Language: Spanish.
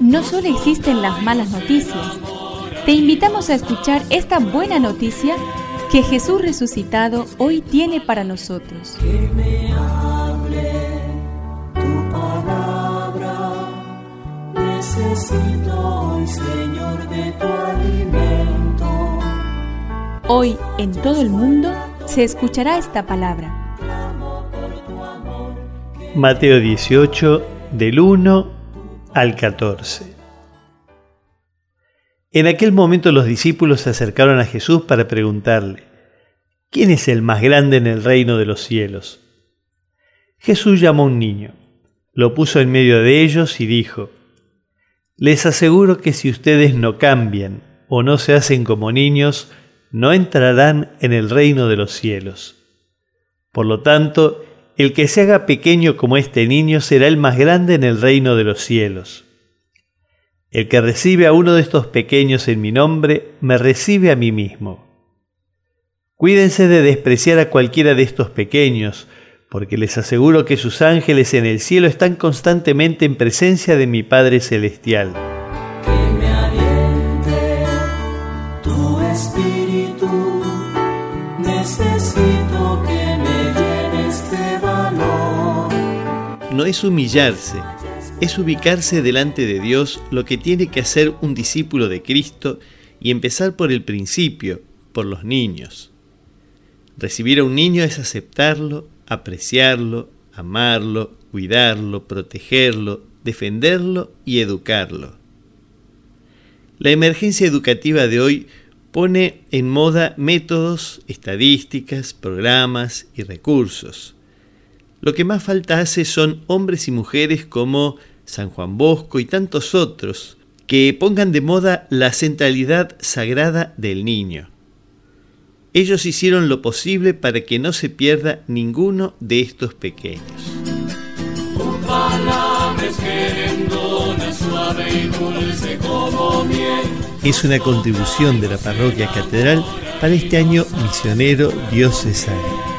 No solo existen las malas noticias, te invitamos a escuchar esta buena noticia que Jesús resucitado hoy tiene para nosotros. Que me hable tu palabra, necesito hoy, Señor, de tu alimento. Hoy en todo el mundo se escuchará esta palabra. Mateo 18, del 1 al 14. En aquel momento los discípulos se acercaron a Jesús para preguntarle, ¿quién es el más grande en el reino de los cielos? Jesús llamó a un niño, lo puso en medio de ellos y dijo, Les aseguro que si ustedes no cambian o no se hacen como niños, no entrarán en el reino de los cielos. Por lo tanto, el que se haga pequeño como este niño será el más grande en el reino de los cielos. El que recibe a uno de estos pequeños en mi nombre, me recibe a mí mismo. Cuídense de despreciar a cualquiera de estos pequeños, porque les aseguro que sus ángeles en el cielo están constantemente en presencia de mi Padre Celestial. Que me aliente tu espíritu, necesito que me No es humillarse, es ubicarse delante de Dios lo que tiene que hacer un discípulo de Cristo y empezar por el principio, por los niños. Recibir a un niño es aceptarlo, apreciarlo, amarlo, cuidarlo, protegerlo, defenderlo y educarlo. La emergencia educativa de hoy pone en moda métodos, estadísticas, programas y recursos. Lo que más falta hace son hombres y mujeres como San Juan Bosco y tantos otros que pongan de moda la centralidad sagrada del niño. Ellos hicieron lo posible para que no se pierda ninguno de estos pequeños. Es una contribución de la parroquia catedral para este año misionero diocesano.